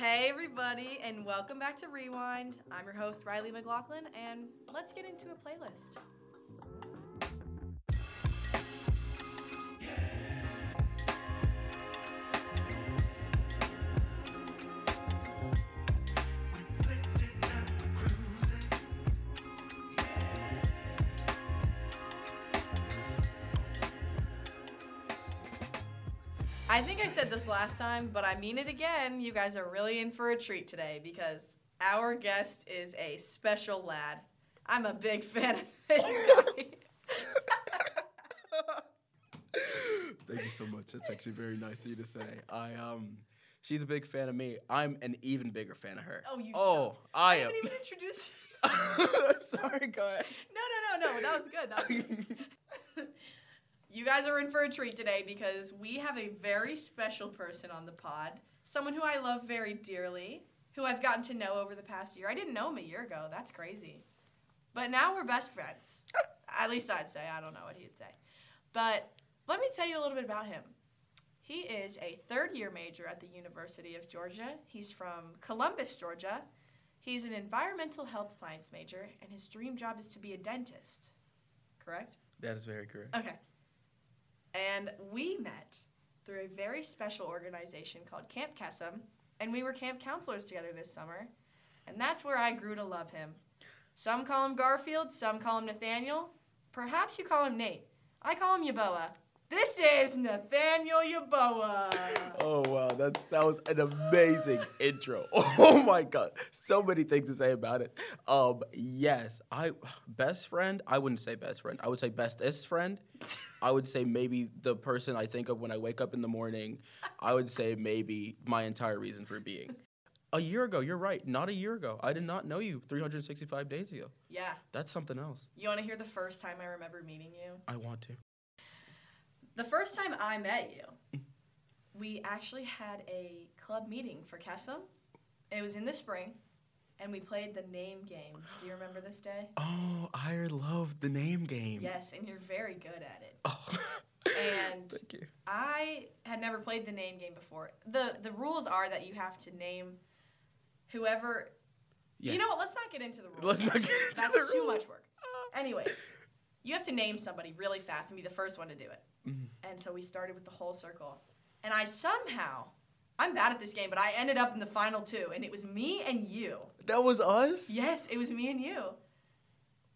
Hey, everybody, and welcome back to Rewind. I'm your host, Riley McLaughlin, and let's get into a playlist. Said this last time, but I mean it again. You guys are really in for a treat today because our guest is a special lad. I'm a big fan of this guy. Thank you so much. That's actually very nice of you to say. I um, she's a big fan of me. I'm an even bigger fan of her. Oh, you Oh, I I am. haven't even introduced Sorry, go ahead. No, no, no, no. That was good. That was good. you guys are in for a treat today because we have a very special person on the pod. Someone who I love very dearly, who I've gotten to know over the past year. I didn't know him a year ago. That's crazy. But now we're best friends. At least I'd say. I don't know what he'd say. But let me tell you a little bit about him. He is a third year major at the University of Georgia. He's from Columbus, Georgia. He's an environmental health science major, and his dream job is to be a dentist. Correct? That is very correct. Okay. And we met through a very special organization called Camp Kesem, and we were camp counselors together this summer. And that's where I grew to love him. Some call him Garfield, some call him Nathaniel. Perhaps you call him Nate. I call him Yeboah. This is Nathaniel Yeboah. Oh wow, that's that was an amazing intro. Oh my god, so many things to say about it. Um, yes, I best friend. I wouldn't say best friend. I would say bestest friend. I would say maybe the person I think of when I wake up in the morning. I would say maybe my entire reason for being. A year ago, you're right. Not a year ago. I did not know you 365 days ago. Yeah. That's something else. You want to hear the first time I remember meeting you? I want to. The first time I met you, we actually had a club meeting for Kesem. It was in the spring, and we played the name game. Do you remember this day? Oh, I love the name game. Yes, and you're very good at it. Oh. And- thank you. I had never played the name game before. the The rules are that you have to name whoever. Yeah. You know what? Let's not get into the rules. Let's not get into That's the rules. That's too much work. Anyways, you have to name somebody really fast and be the first one to do it. Mhm. And so we started with the whole circle. And I somehow, I'm bad at this game, but I ended up in the final two, and it was me and you. That was us? Yes, it was me and you.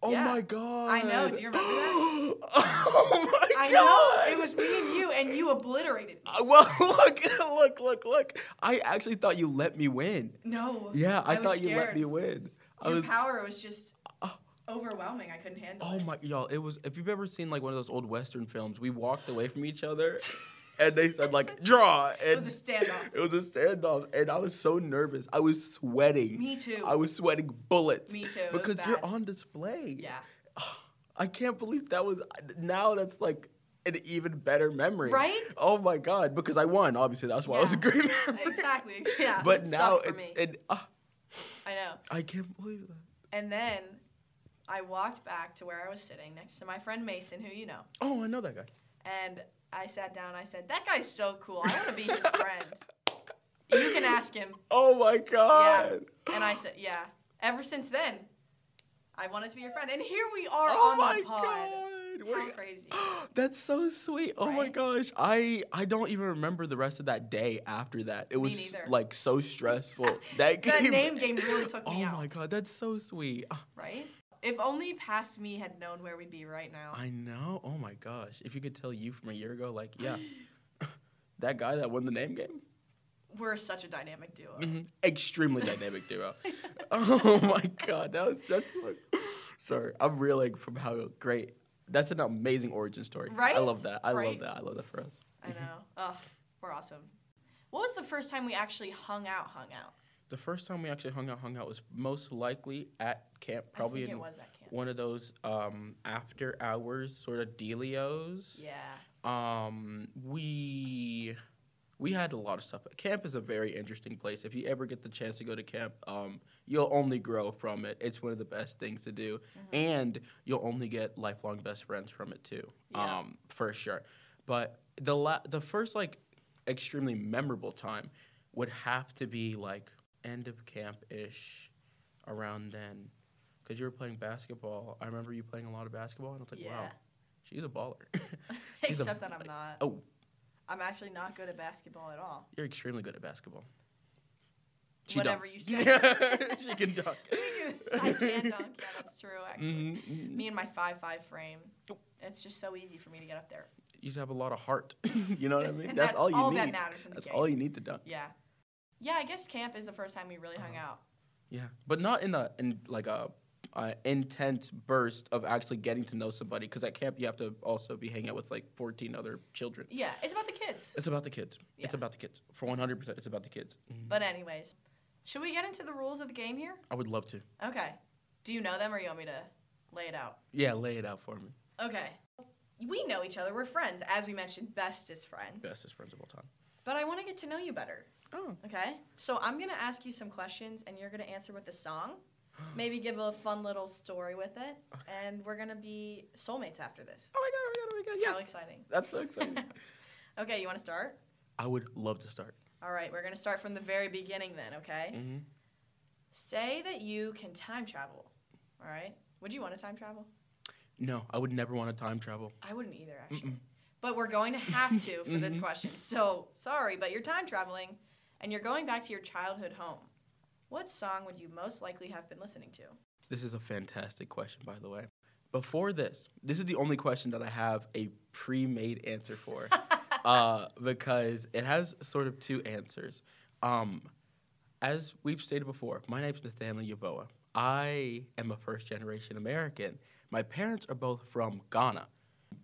Oh Yeah. my god. I know. Do you remember that? oh my I god. know. It was me and you, and you obliterated me. Uh, Well, look, look, look, look. I actually thought you let me win. No. Yeah, I, I thought you let me win. I Your was power was just Oh. overwhelming. I couldn't handle Oh it. my y'all, it was if you've ever seen like one of those old western films, we walked away from each other and they said like draw It was a standoff. it was a standoff and I was so nervous. I was sweating. Me too. I was sweating bullets. Me too. Because you're on display. Yeah. I can't believe that was now that's like an even better memory. Right? Oh my god, because I won. Obviously, that's why I was a great memory. Exactly. Yeah. But it now it's it, uh, I know. I can't believe that. And then I walked back to where I was sitting next to my friend Mason, who you know. Oh, I know that guy. And I sat down. I said, "That guy's so cool. I want to be his friend. You can ask him." Oh my god. Yeah. And I said, "Yeah." Ever since then, I wanted to be your friend, and here we are Oh on my the pod. god. How you- crazy! That's so sweet. Oh my gosh. I I don't even remember the rest of that day after that. It was like so stressful. that That game. name game really took Oh me out, Oh my god, that's so sweet. Ah, right? If only past me had known where we'd be right now. I know. Oh my gosh. If you could tell you from a year ago, like, yeah. that guy that won the name game? We're such a dynamic duo. hmm Extremely dynamic duo. oh my god, that was that's like sorry. I'm reeling from how great that's an amazing origin story. Right. I love that. I Right? love that. I love that for us. I know. Oh, we're awesome. What was the first time we actually hung out? Hung out. The first time we actually hung out, hung out was most likely at camp, probably in it was at camp. one of those um, after hours sort of dealios. Yeah. Um, we we had a lot of stuff. Camp is a very interesting place. If you ever get the chance to go to camp, um, you'll only grow from it. It's one of the best things to do, Mm-hmm. and you'll only get lifelong best friends from it too. Yeah. Um, for sure. But the la- the first like extremely memorable time would have to be like end of camp ish, around then, because you were playing basketball. I remember you playing a lot of basketball, and I was like, wow, she's a baller. She's a Except that I'm not. oh, I'm actually not good at basketball at all. you're extremely good at basketball. She Whatever dunks. you say. she can dunk. I can dunk. Yeah, that's true. Actually. Mhm, mhm. Me and my five five frame. It's just so easy for me to get up there. You just have a lot of heart. you know what I mean? And That's, all you all need. that matters in the That's all you need to dunk. Yeah. Yeah, I guess camp is the first time we really hung Uh-huh. out. Yeah, but not in a in like a, a intense burst of actually getting to know somebody. Because at camp you have to also be hanging out with like 14 other children. Yeah, it's about the kids. It's about the kids. It's about the kids. For 100, percent it's about the kids. Mhm. But anyways, should we get into the rules of the game here? I would love to. Okay. Do you know them or you want me to lay it out? Yeah, lay it out for me. Okay. We know each other. We're friends. As we mentioned, bestest friends. Bestest friends of all time. But I want to get to know you better. Oh. Okay? So I'm to ask you some questions and you're to answer with a song. Maybe give a fun little story with it. Okay. And we're to be soulmates after this. Oh my god! Oh my god! Oh my god! Yes. How exciting. That's so exciting. okay, you want to start? I would love to start. All right, we're to start from the very beginning then, okay? Mm-hmm. Say that you can time travel. All right? Would you want to time travel? No, I would never want to time travel. I wouldn't either, actually. Mm-mm. But we're going to have to for this Mhm. question. So, sorry, but you're time traveling and you're going back to your childhood home. What song would you most likely have been listening to? This is a fantastic question, by the way. Before this, this is the only question that I have a pre-made answer for, uh, because it has sort of two answers. Um, as we've stated before, my name's Nathaniel Yeboah. I am a first-generation American. My parents are both from Ghana.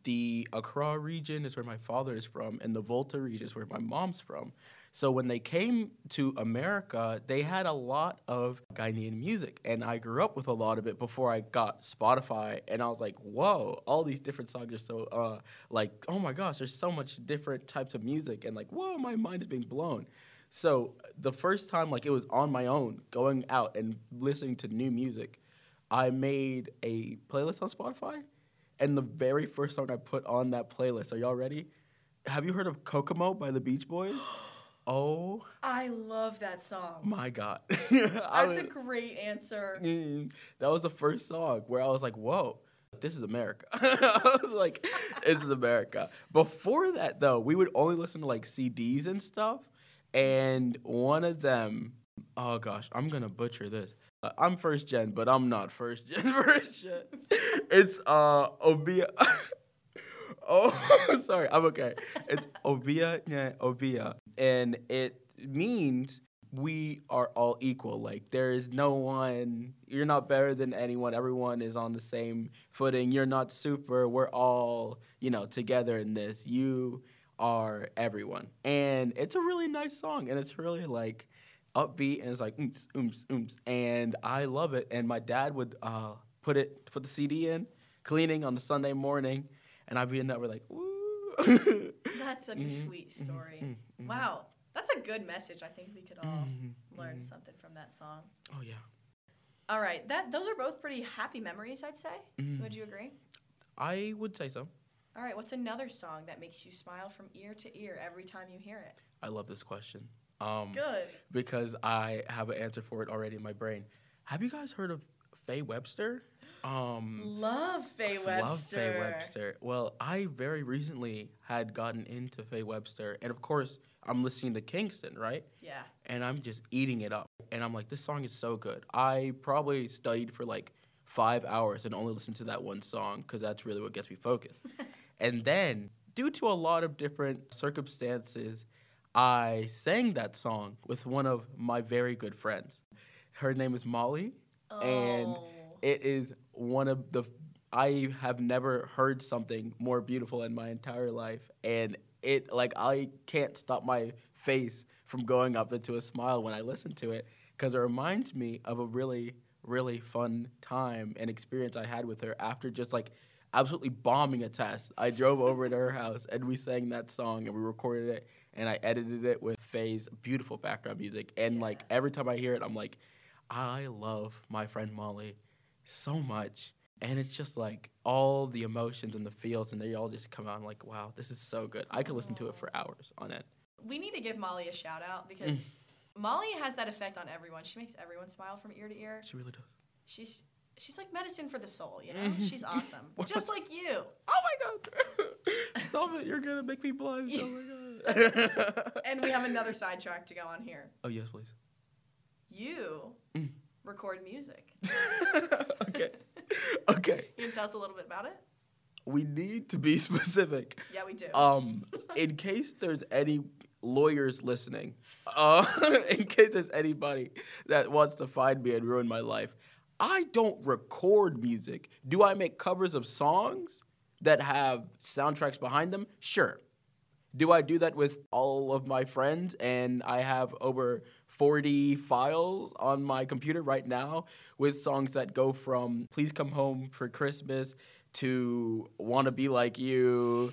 The Accra region is where my father is from, and the Volta region is where my mom's from. So when they came to America, they had a lot of Ghanaian music, and I grew up with a lot of it before I got Spotify. And I was like, "Whoa! All these different songs are so uh, like, oh my gosh, there's so much different types of music." And like, whoa, my mind is being blown. So the first time, like, it was on my own, going out and listening to new music. I made a playlist on Spotify, and the very first song I put on that playlist. Are y'all ready? Have you heard of Kokomo by the Beach Boys? Oh I love that song. my god. That's was- a great answer. Mm, that was the first song where I was like, whoa, this is America. I was like, this is America. Before that, though, we would only listen to like CDs and stuff. And one of them, oh gosh, I'm going to butcher this. Uh, I'm first gen, but I'm not first gen. First gen. It's uh, Obia. Oh, sorry, I'm okay. It's Obia, yeah, Obia. And it means we are all equal. Like there is no one. You're not better than anyone. Everyone is on the same footing. You're not super. We're all you know together in this. You are everyone, and it's a really nice song, and it's really like upbeat, and it's like ooms ooms ooms, and I love it. And my dad would uh, put it put the CD in, cleaning on the Sunday morning, and I'd be in that. We're like, woo. That's such a Mhm, sweet mhm, story. mhm, mhm. Wow, that's a good message. I think we could all learn something from that song. Oh yeah. All right, that those are both pretty happy memories, I'd say. Would you agree? I would say so. All right, what's another song that makes you smile from ear to ear every time you hear it? I love this question. Um, Good. because I have an answer for it already in my brain. Have you guys heard of Faye Webster? Um, Love Faye Webster. Love Faye Webster. Well, I very recently had gotten into Faye Webster, and of course, I'm listening to Kingston, right? Yeah. And I'm just eating it up. And I'm like, this song is so good. I probably studied for like five hours and only listened to that one song because that's really what gets me focused. and then, due to a lot of different circumstances, I sang that song with one of my very good friends. Her name is Molly. And Oh. It is one of the I have never heard something more beautiful in my entire life. And it like I can't stop my face from going up into a smile when I listen to it cuz it reminds me of a really really fun time and experience I had with her after just like absolutely bombing a test. I drove over to her house and we sang that song and we recorded it and I edited it with Faye's beautiful background music. And like every time I hear it I'm like I love my friend Molly so much. And it's just like all the emotions and the feels, and they all just come out. I'm like, wow, this is so good. I could listen to it for hours on end. we need to give Molly a shout out because Molly has that effect on everyone. She makes everyone smile from ear to ear. She really does. She's she's like medicine for the soul, you know? Mhm. She's awesome. Just like you. Oh my god! Stop it! You're gonna make me blush. Oh my god! And we have another sidetrack to go on here. oh yes, please. You Mm. Record music. okay. Okay. You can tell us a little bit about it? We need to be specific. Yeah, we do. Um, in case there's any lawyers listening, uh, in case there's anybody that wants to find me and ruin my life, I don't record music. Do I make covers of songs that have soundtracks behind them? Sure. Do I do that with all of my friends? And I have over 40 files on my computer right now with songs that go from Please Come Home for Christmas to Wanna Be Like You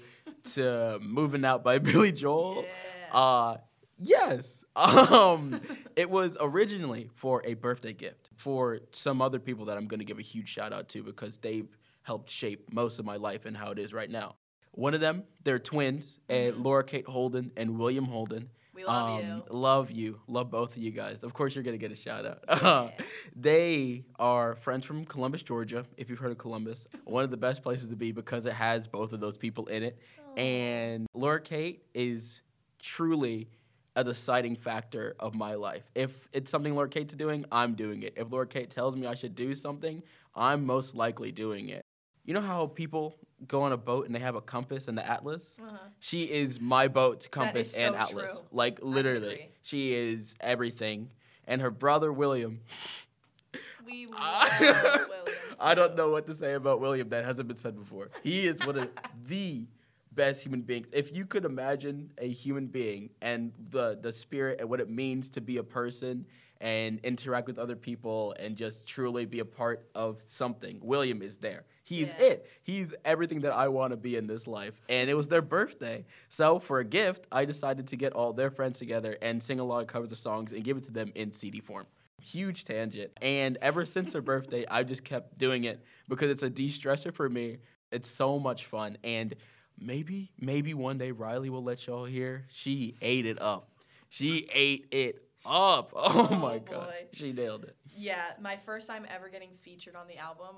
to Moving Out by Billy Joel. yeah. Uh yes. Um it was originally for a birthday gift for some other people that I'm going to give a huge shout out to because they've helped shape most of my life and how it is right now. One of them, they're twins, uh, Mhm. Laura Kate Holden and William Holden. We love Um, you. Love you. Love both of you guys. Of course, you're going to get a shout out. Yeah. they are friends from Columbus, Georgia, if you've heard of Columbus. One of the best places to be because it has both of those people in it. Aw. And Laura Kate is truly a deciding factor of my life. If it's something Laura Kate's doing, I'm doing it. If Laura Kate tells me I should do something, I'm most likely doing it. You know how people go on a boat and they have a compass and the atlas? Uh-huh. She is my boat, compass, and atlas. true. Like literally, she is everything. And her brother William, We love William. I don't know what to say about William that hasn't been said before. He is one of the best human beings. If you could imagine a human being and the the spirit and what it means to be a person and interact with other people and just truly be a part of something, William is there. He's Yeah. it. He's everything that I want to be in this life. And it was their birthday. So for a gift, I decided to get all their friends together and sing along, cover the songs, and give it to them in CD form huge tangent. And ever since her birthday, I just kept doing it because it's a de-stressor for me. It's so much fun. And maybe, maybe one day Riley will let y'all hear. She ate it up. She ate it up. Oh, Oh, my gosh. She nailed it. Yeah, my first time ever getting featured on the album,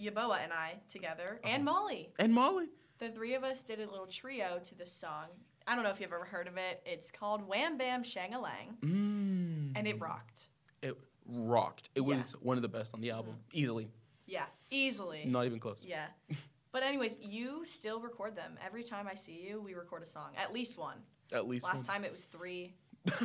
Yeboah and I together, Uh-huh. and Molly. And Molly. The three of us did a little trio to this song. I don't know if you've ever heard of it. It's called Wham Bam Shang-a-Lang, Mm. and it rocked. It rocked. It Yeah. was one of the best on the album. Easily. Yeah, easily. Not even close. Yeah. But anyways, you still record them. Every time I see you, we record a song. At least one. At least Last one. time it was three.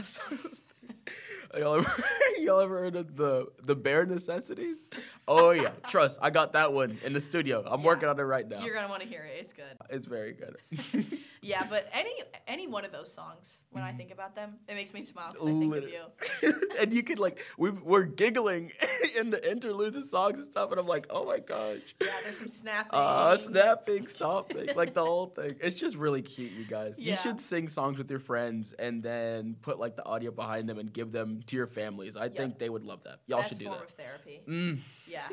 y'all ever y'all ever heard of the the bare necessities? Oh yeah, trust. I got that one in the studio. I'm Yeah. working on it right now. You're gonna want to hear it. It's good. It's very good. Yeah, but any any one of those songs, when I think about them, it makes me smile I think of you. and you could like we we're giggling in the interludes of songs and stuff, and I'm like, oh my gosh. Yeah, there's some snapping. Uh, snapping, stopping, like the whole thing. It's just really cute, you guys. Yeah. You should sing songs with your friends and then put like the audio behind them and give them to your families. I think they would love that. Y'all Best should do form that. of therapy. Mm. Yeah,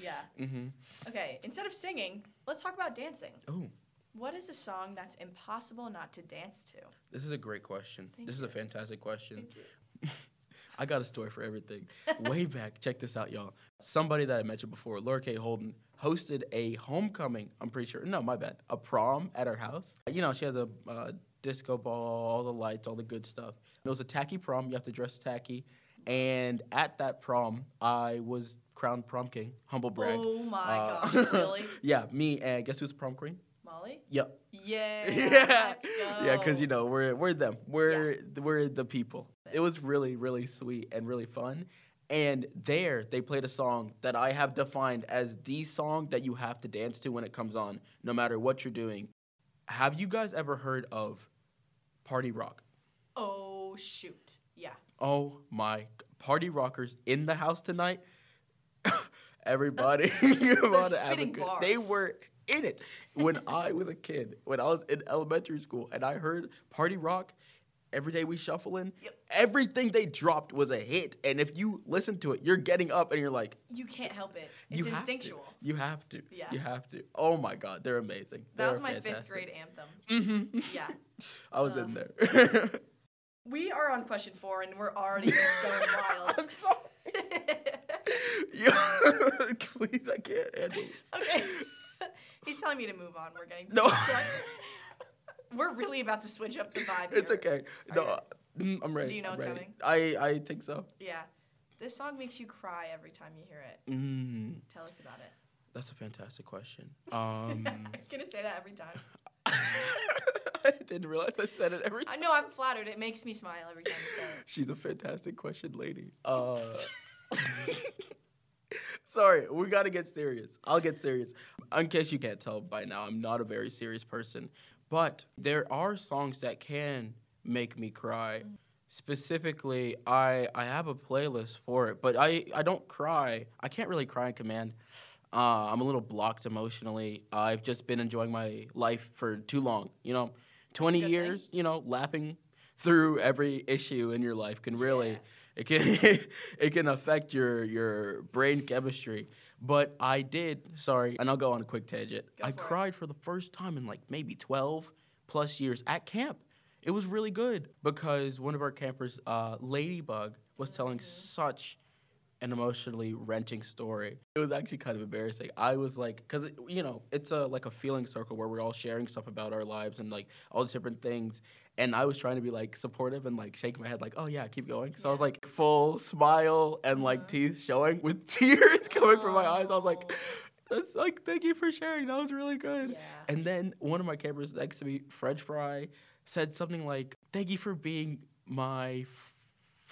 yeah. Mm-hmm. Okay, instead of singing, let's talk about dancing. Oh, What is a song that's impossible not to dance to? this is a great question. Thank this you. is a fantastic question. I got a story for everything. Way back, check this out, y'all. Somebody that I mentioned before, Laura K. Holden, hosted a homecoming. I'm pretty sure. No, my bad. A prom at her house. You know, she has a uh, disco ball, all the lights, all the good stuff. It was a tacky prom. You have to dress tacky. And at that prom, I was crowned prom king. Humble brag. Oh my Uh, gosh, really? yeah, me and guess who's prom queen? Molly? Yep. Yeah. Yeah. Yeah, because you know we're we're them. We're we're the people. It was really really sweet and really fun. And there they played a song that I have defined as the song that you have to dance to when it comes on, no matter what you're doing. Have you guys ever heard of Party Rock? Oh shoot. Yeah. Oh my! Party rockers in the house tonight. Everybody, about to have a spitting good- They were in it when I was a kid. When I was in elementary school, and I heard Party Rock. Every day we shuffle in, everything they dropped was a hit. And if you listen to it, you're getting up and you're like, You can't help it. It's you instinctual. You have to. Yeah. You have to. Oh my God, they're amazing. That was They're my fifth fantastic. grade anthem. Mhm. Yeah. I was Uh. in there. We are on question four, and we're already just going wild. I'm sorry. Yeah, please, I can't handle this. okay. He's telling me to move on. We're getting No. We're really about to switch up the vibe. Here. It's okay. Are No, mm, I'm ready. Do you know I'm what's ready. I I think so. Yeah. This song makes you cry every time you hear it. Mm, Tell us about it. that's a fantastic question. Um, I'm gonna say that every time. I didn't realize I said it every time. I know I'm flattered. It makes me smile every time you say it. She's a fantastic question lady. Uh, sorry, we gotta get serious. I'll get serious. In case you can't tell by now, I'm not a very serious person, but there are songs that can make me cry. Specifically, I I have a playlist for it, but I I don't cry. I can't really cry in command. Uh, I'm a little blocked emotionally. I've just been enjoying my life for too long. You know, 20 good thing. years. You know, laughing through every issue in your life can really Yeah. it can it can affect your your brain chemistry. But I did, sorry, and I'll go on a quick tangent. I for it. cried for the first time in like maybe 12 plus years at camp. It was really good because one of our campers, uh, Ladybug, was telling Mm-hmm. such an emotionally wrenching story. It was actually kind of embarrassing. I was like, because you know, it's a like a feeling circle where we're all sharing stuff about our lives and like all these different things. And I was trying to be like supportive and like shake my head, like, oh yeah, keep going. So I was like full smile and like Uh-huh. teeth showing with tears coming from my eyes. I was like, Oh. that's like, thank you for sharing. That was really good. Yeah. And then one of my campers next to me, French Fry, said something like, "Thank you for being my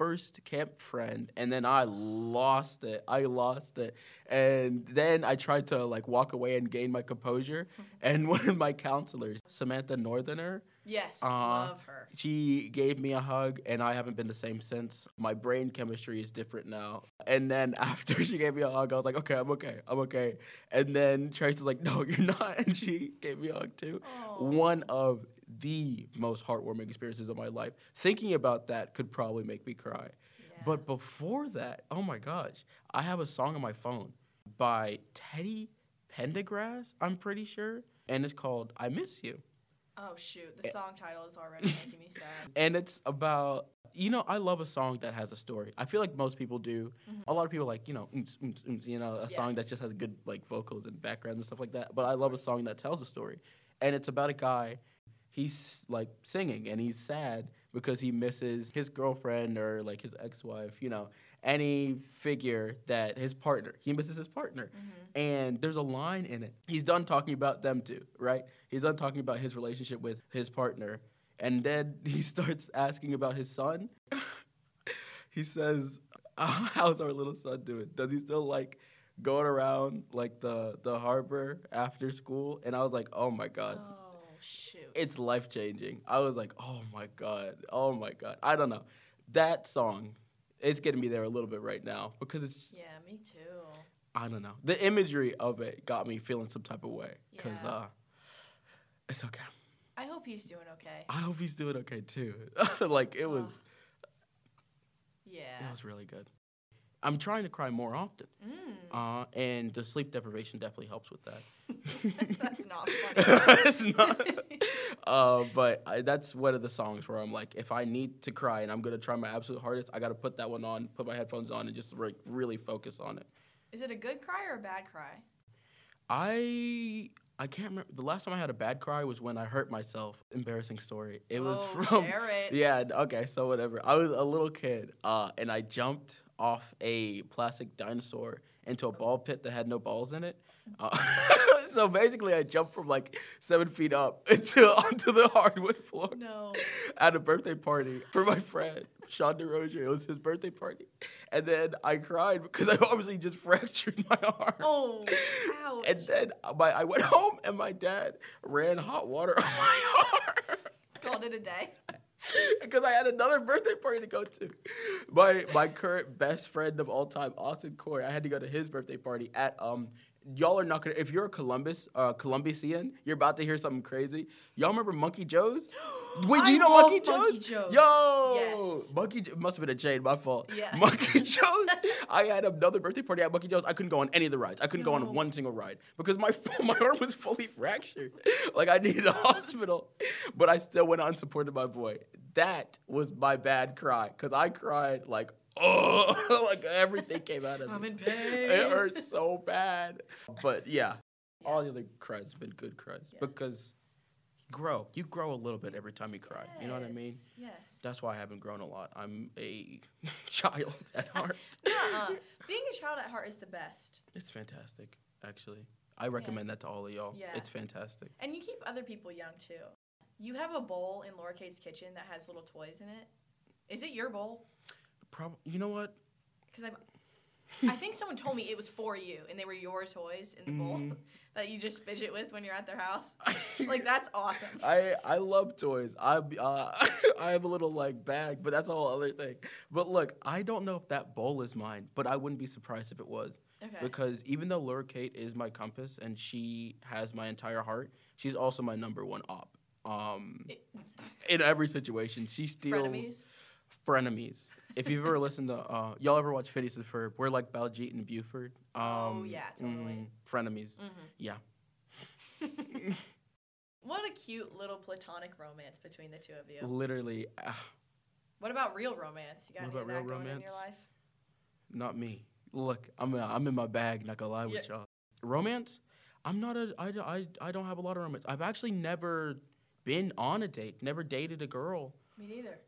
first camp friend." And then I lost it. I lost it. And then I tried to like walk away and gain my composure. and one of my counselors, Samantha Northerner, Yes. Uh, love her. she gave me a hug, and I haven't been the same since. My brain chemistry is different now. And then after she gave me a hug, I was like, okay, I'm okay, I'm okay. And then Trace was like, no, you're not. And she gave me a hug too. Aw. One of the most heartwarming experiences of my life. Thinking about that could probably make me cry. Yeah. But before that, oh my gosh, I have a song on my phone by Teddy Pendergrass, I'm pretty sure. And it's called I Miss You. oh shoot, the song title is already making me sad. and it's about you know I love a song that has a story. I feel like most people do. Mhm. A lot of people like you know oomph, oomph, oomph, you know a Yeah. song that just has good like vocals and backgrounds and stuff like that. But I love a song that tells a story, and it's about a guy. He's like singing and he's sad because he misses his girlfriend or like his ex-wife, you know, any figure that his partner. He misses his partner. Mhm. And there's a line in it. He's done talking about them too, right? He's done talking about his relationship with his partner. And then he starts asking about his son. he says, "Uh, How's our little son doing? Does he still like going around like the, the harbor after school? And I was like, Oh my God. Oh shoot. It's life changing. I was like, Oh my God. Oh my God. I don't know. That song, it's getting me there a little bit right now because it's yeah, me too. I don't know. The imagery of it got me feeling some type of way. Cause Yeah. uh, it's okay. I hope he's doing okay. I hope he's doing okay too. like it was. Yeah. it was really good. I'm trying to cry more often, Mm. uh, and the sleep deprivation definitely helps with that. That's not funny. it's not. Uh, but I, that's one of the songs where I'm like, if I need to cry and I'm gonna try my absolute hardest, I gotta put that one on, put my headphones on, and just like really focus on it. Is it a good cry or a bad cry? I I can't remember. The last time I had a bad cry was when I hurt myself. Embarrassing story. It was oh, from share it. yeah. Okay, so whatever. I was a little kid, uh, and I jumped off a plastic dinosaur into a ball pit that had no balls in it. Uh, so basically, I jumped from like seven feet up into onto the hardwood floor No. at a birthday party for my friend Sean DeRozier. It was his birthday party, and then I cried because I obviously just fractured my arm. Oh, ouch. And then my, I went home and my dad ran hot water on my arm Called it a day. because I had another birthday party to go to. My my current best friend of all time, Austin Corey, I had to go to his birthday party at um y'all are not gonna. If you're a Columbus, uh, Columbusian, you're about to hear something crazy. Y'all remember Monkey Joe's? Wait, do you know Monkey Joe's? Monkey Joe's. Yo, Yes. Monkey Jo- must have been a chain. My fault. Yeah. Monkey Joe's. I had another birthday party at Monkey Joe's. I couldn't go on any of the rides. I couldn't go on one single ride because my my arm was fully fractured. Like I needed a hospital, but I still went on and supported my boy. That was my bad cry because I cried like oh, like everything came out of me. I'm in pain. It hurt so bad. But yeah, all the other cries have been good cries Yeah. because you grow. You grow a little bit every time you cry. You know what I mean? Yes. That's why I haven't grown a lot. I'm a child at heart. Nuh-uh. Being a child at heart is the best. It's fantastic, actually. I recommend that to all of y'all. Yeah. It's fantastic. And you keep other people young too. You have a bowl in Laura Kate's kitchen that has little toys in it. Is it your bowl? Prob- you know what? Because I'm. I think someone told me it was for you, and they were your toys in the bowl Mm. that you just fidget with when you're at their house. Like that's awesome. I I love toys. I uh, I have a little like bag, but that's a whole other thing. But look, I don't know if that bowl is mine, but I wouldn't be surprised if it was. Okay. because even though Laura Kate is my compass and she has my entire heart, she's also my number one op. Um, in every situation, she steals Frenemies. frenemies. If you've ever listened to uh, y'all ever watch Phineas and Ferb, we're like Baljeet and Buford. Um, Oh, yeah, totally. mm, frenemies. Mhm. Yeah. What a cute little platonic romance between the two of you. Literally, ah, What about real romance? You got What about that real going in your romance? life? not me. Look, I'm uh, I'm in my bag. Not gonna lie with y'all. Romance? I'm not a. I, I, I don't have a lot of romance. I've actually never been on a date. Never dated a girl. Me neither.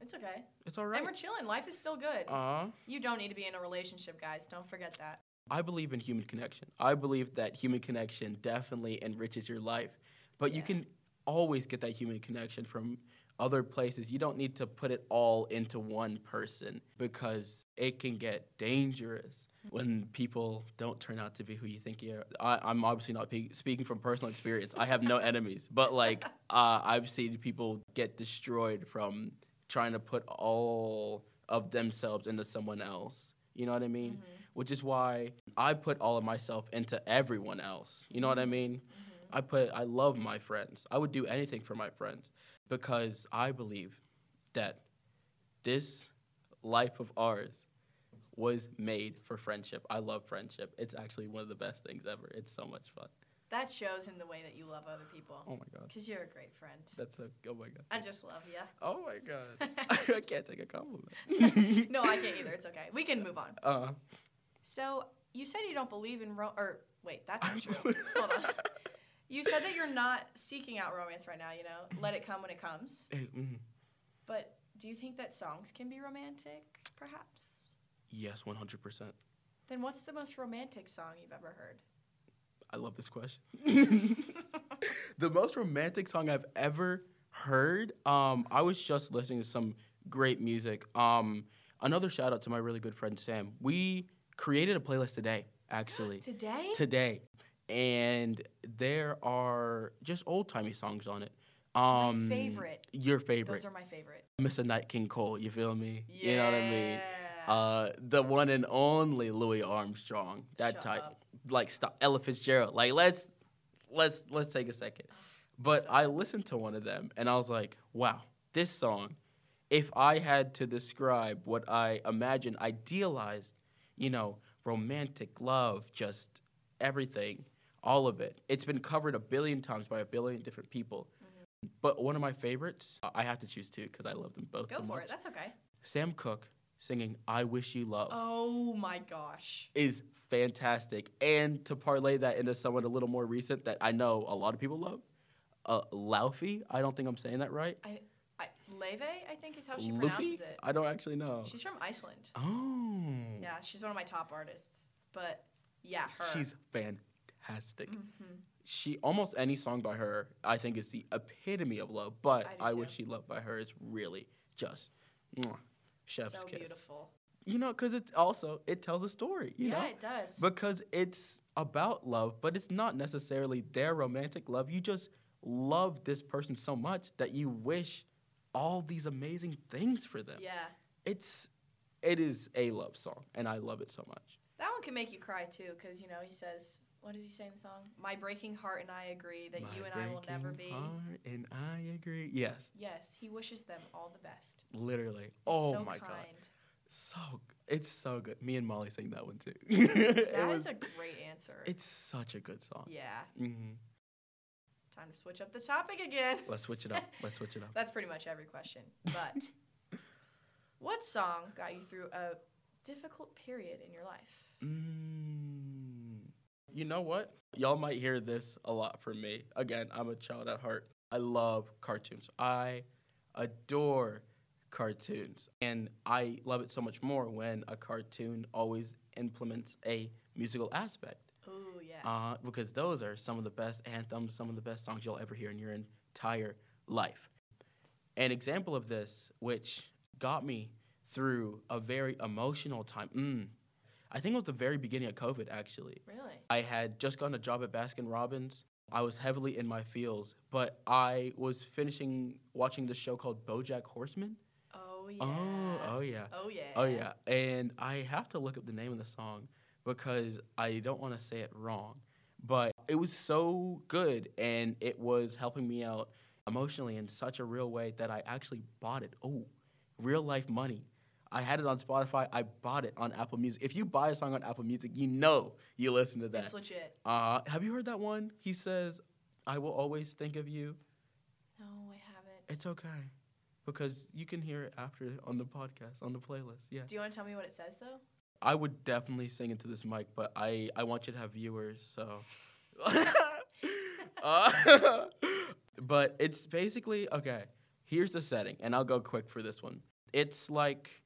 It's okay. It's all right. And we're chilling. Life is still good. Uh, you don't need to be in a relationship, guys. Don't forget that. I believe in human connection. I believe that human connection definitely enriches your life, but you can always get that human connection from other places. You don't need to put it all into one person because it can get dangerous when people don't turn out to be who you think you are. I, I'm obviously not pe- speaking from personal experience. I have no enemies, but like uh, I've seen people get destroyed from trying to put all of themselves into someone else. You know what I mean? Mm-hmm. Which is why I put all of myself into everyone else. You know what I mm-hmm. mean? Mm-hmm. I put I love my friends. I would do anything for my friends because I believe that this life of ours was made for friendship. I love friendship. It's actually one of the best things ever. It's so much fun. That shows in the way that you love other people. Oh my god. Because you're a great friend. That's a oh my god. I just love you. Oh my god. I can't take a compliment. no, I can't either. It's okay. We can move on. Uh, So you said you don't believe in ro- or wait, that's not true. Hold on. You said that you're not seeking out romance right now. You know, let it come when it comes. eh, mhm. But do you think that songs can be romantic? Perhaps. yes, one hundred percent. Then what's the most romantic song you've ever heard? I love this question. the most romantic song I've ever heard. Um, I was just listening to some great music. Um, another shout out to my really good friend Sam. We created a playlist today, actually. Today? today, and there are just old timey songs on it. Um, my favorite. Your favorite, Those are my favorite. Mr. Nat King Cole. You feel me? Yeah. You know what I mean? Uh, the one and only Louis Armstrong. That Shut type, up. Like stop, Ella Fitzgerald. Like let's let's let's take a second. But I listened to one of them and I was like, wow, this song. If I had to describe what I imagine, idealized, you know, romantic love, just everything, all of it. It's been covered a billion times by a billion different people. Mm-hmm. But one of my favorites, I have to choose two because I love them both Go so for much. it. That's okay. Sam Cooke singing "I Wish You Love" Oh my gosh. is fantastic, and to parlay that into someone a little more recent that I know a lot of people love, uh, Laufey. I don't think I'm saying that right. I, I Leve, I think is how she pronounces it. I don't actually know. She's from Iceland. oh, Yeah, she's one of my top artists. But yeah, her. she's fantastic. Mhm. She almost any song by her, I think, is the epitome of love. But I I. Wish You Love by her is really just mwah, chef's so kiss. beautiful. You know, because it's also it tells a story. You yeah, know, it does. because it's about love, but it's not necessarily their romantic love. You just love this person so much that you wish all these amazing things for them. yeah, It's it is a love song, and I love it so much. that one can make you cry too, because you know he says, what does he say in the song? My breaking heart and I agree that My you and I will never breaking be. heart, and I agree. Yes, Yes, he wishes them all the best. literally. It's oh so my kind. god, so g- it's so good. Me and Molly sang that one too. That it is was. a great answer. It's such a good song. yeah. hmm Time to switch up the topic again. Let's switch it up. Let's switch it up. That's pretty much every question. But what song got you through a difficult period in your life? Mm. You know what? Y'all might hear this a lot from me. Again, I'm a child at heart. I love cartoons. I adore cartoons. And I love it so much more when a cartoon always implements a musical aspect. Oh yeah. Uh, because those are some of the best anthems, some of the best songs you'll ever hear in your entire life. An example of this, which got me through a very emotional time, mm, I think it was the very beginning of COVID, actually. really? I had just gotten a job at Baskin Robbins. I was heavily in my feels, but I was finishing watching this show called Bojack Horseman. Oh, oh yeah. Oh, oh yeah. Oh yeah. Oh yeah, and I have to look up the name of the song because I don't want to say it wrong. But it was so good, and it was helping me out emotionally in such a real way that I actually bought it. Oh, real life money. I had it on Spotify. I bought it on Apple Music. If you buy a song on Apple Music, you know you listen to that. It's legit. Uh, have you heard that one? He says, "I will always think of you." No, I haven't. It's okay, because you can hear it after on the podcast on the playlist. Yeah. Do you want to tell me what it says though? I would definitely sing into this mic, but I, I want you to have viewers, so. Uh, but it's basically okay. Here's the setting, and I'll go quick for this one. It's like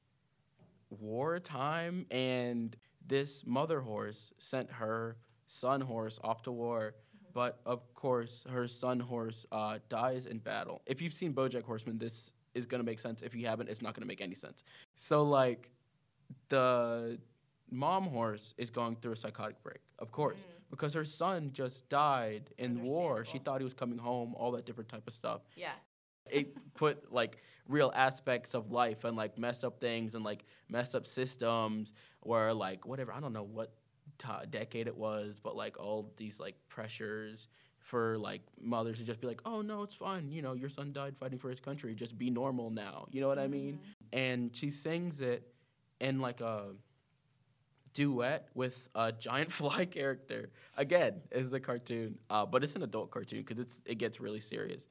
wartime, and this mother horse sent her son horse off to war. But of course, her son horse uh, dies in battle. If you've seen BoJack Horseman, this is gonna make sense. If you haven't, it's not gonna make any sense. So like, the mom horse is going through a psychotic break, of course, Mm, because her son just died in war. She thought he was coming home, all that different type of stuff. yeah. It put like real aspects of life and like messed up things and like messed up systems where like whatever I don't know what t- decade it was, but like all these like pressures for like mothers to just be like, oh no, it's fine. You know, your son died fighting for his country. Just be normal now. You know what I mean? Mhm. and she sings it in like a duet with a giant fly character. Again, it's a cartoon, uh, but it's an adult cartoon because it's it gets really serious,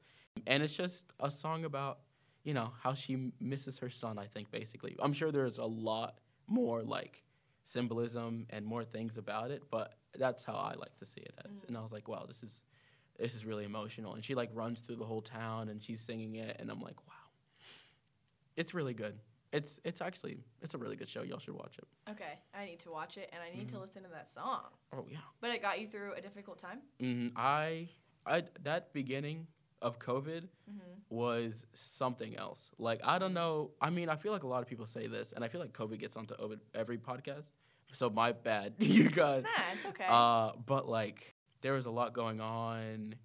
and it's just a song about you know how she misses her son. I think basically, I'm sure there's a lot more like symbolism and more things about it, but that's how I like to see it as. Mm. And I was like, wow, this is this is really emotional. And she like runs through the whole town and she's singing it, and I'm like, wow, it's really good. It's it's actually it's a really good show. Y'all should watch it. Okay, I need to watch it and I need to Mhm. listen to that song. Oh yeah. But it got you through a difficult time. hmm I I that beginning of COVID Mm-hmm. was something else. Like I don't know. I mean, I feel like a lot of people say this, and I feel like COVID gets onto every podcast. So my bad, you guys. Nah, it's okay. Uh, but like there was a lot going on.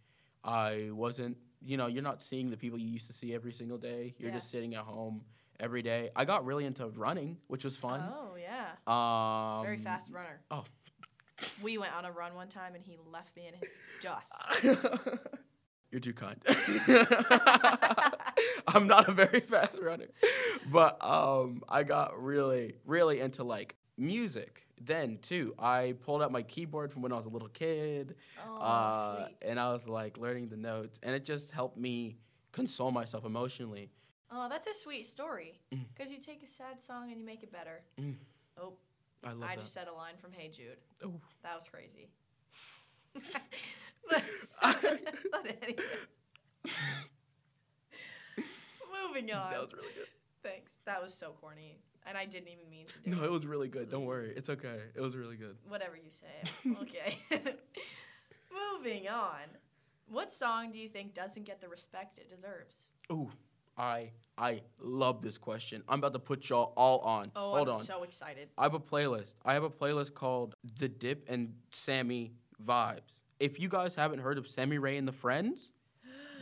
I wasn't, you know, you're not seeing the people you used to see every single day. You're Yeah. just sitting at home every day. I got really into running, which was fun. Oh yeah, Um, very fast runner. oh. We went on a run one time and he left me in his dust. You're too kind. I'm not a very fast runner. But um, I got really, really into like music then too. I pulled out my keyboard from when I was a little kid. Oh, uh, sweet. and I was like learning the notes, and it just helped me console myself emotionally. Oh, that's a sweet story. Mm. Because you take a sad song and you make it better. Mm. Oh, I love I just said a line from Hey Jude. Ooh. That was crazy. but, but anyway. Moving on. that was really good. Thanks. That was so corny. And I didn't even mean to do No, it. it was really good. Don't worry, it's okay. It was really good. Whatever you say. Okay. Moving on. What song do you think doesn't get the respect it deserves? Ooh, I I love this question. I'm about to put y'all all on. Oh, Hold I'm on. so excited. I have a playlist. I have a playlist called The Dip and Sammy Vibes. If you guys haven't heard of Sammy Rae and the Friends,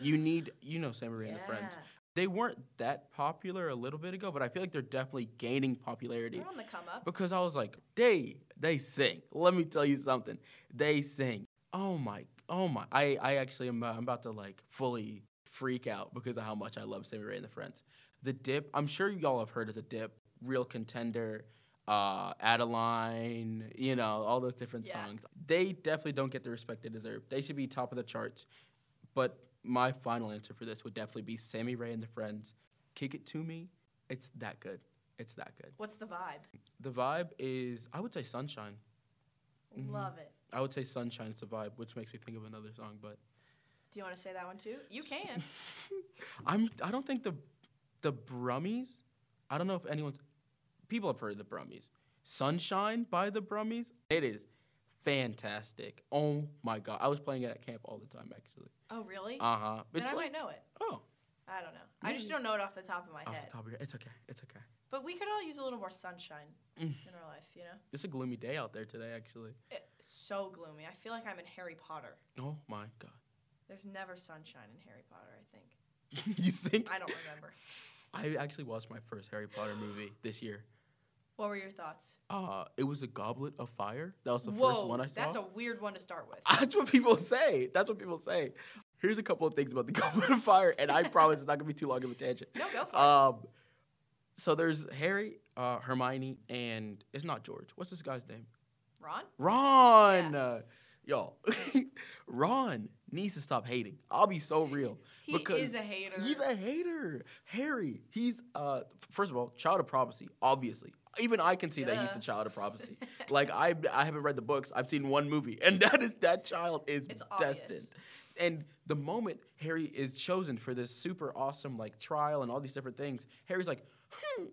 you need you know Sammy Rae and the Friends. They weren't that popular a little bit ago, but I feel like they're definitely gaining popularity They're on the come up. because I was like, they they sing. Let me tell you something. They sing. Oh my, oh my. I I actually am uh, I'm about to like fully freak out because of how much I love Sammy Rae and the Friends. The Dip. I'm sure y'all have heard of the Dip. Real contender. Uh, Adeline, you know, all those different Yeah. songs. They definitely don't get the respect they deserve. They should be top of the charts. But my final answer for this would definitely be Sammy Rae and the Friends. Kick it to me. It's that good. It's that good. What's the vibe? The vibe is, I would say Sunshine. Mhm. Love it. I would say Sunshine is the vibe, which makes me think of another song, but Do you want to say that one too? You can. I'm I don't think the the Brummies. I don't know if anyone's people have heard of the Brummies. Sunshine by the Brummies. It is fantastic. Oh my god, I was playing it at camp all the time actually. Oh, really? Uh huh. then I like might know it. oh, I don't know. I just don't know it off the top of my off head. the top of your head. It's okay. It's okay. But we could all use a little more sunshine in our life, you know? It's a gloomy day out there today actually. It's so gloomy. I feel like I'm in Harry Potter. Oh my god. There's never sunshine in Harry Potter, I think. you think? I don't remember. I actually watched my first Harry Potter movie this year. What were your thoughts? Uh, it was a Goblet of Fire. That was the Whoa, first one I saw. that's a weird one to start with. That's what people say. That's what people say. Here's a couple of things about the Goblet of Fire, and I promise it's not gonna be too long of a tangent. No, go for it. Um, so there's Harry, uh, Hermione, and it's not George. What's this guy's name? Ron? Ron. Uh, y'all, Ron needs to stop hating. I'll be so real. He because is a hater. He's a hater. Harry. He's uh first of all, child of prophecy, obviously. Even I can see that he's the child of prophecy. like I I haven't read the books. I've seen one movie and that is that child is It's obvious. destined. And the moment Harry is chosen for this super awesome like trial and all these different things, Harry's like, "Hmm,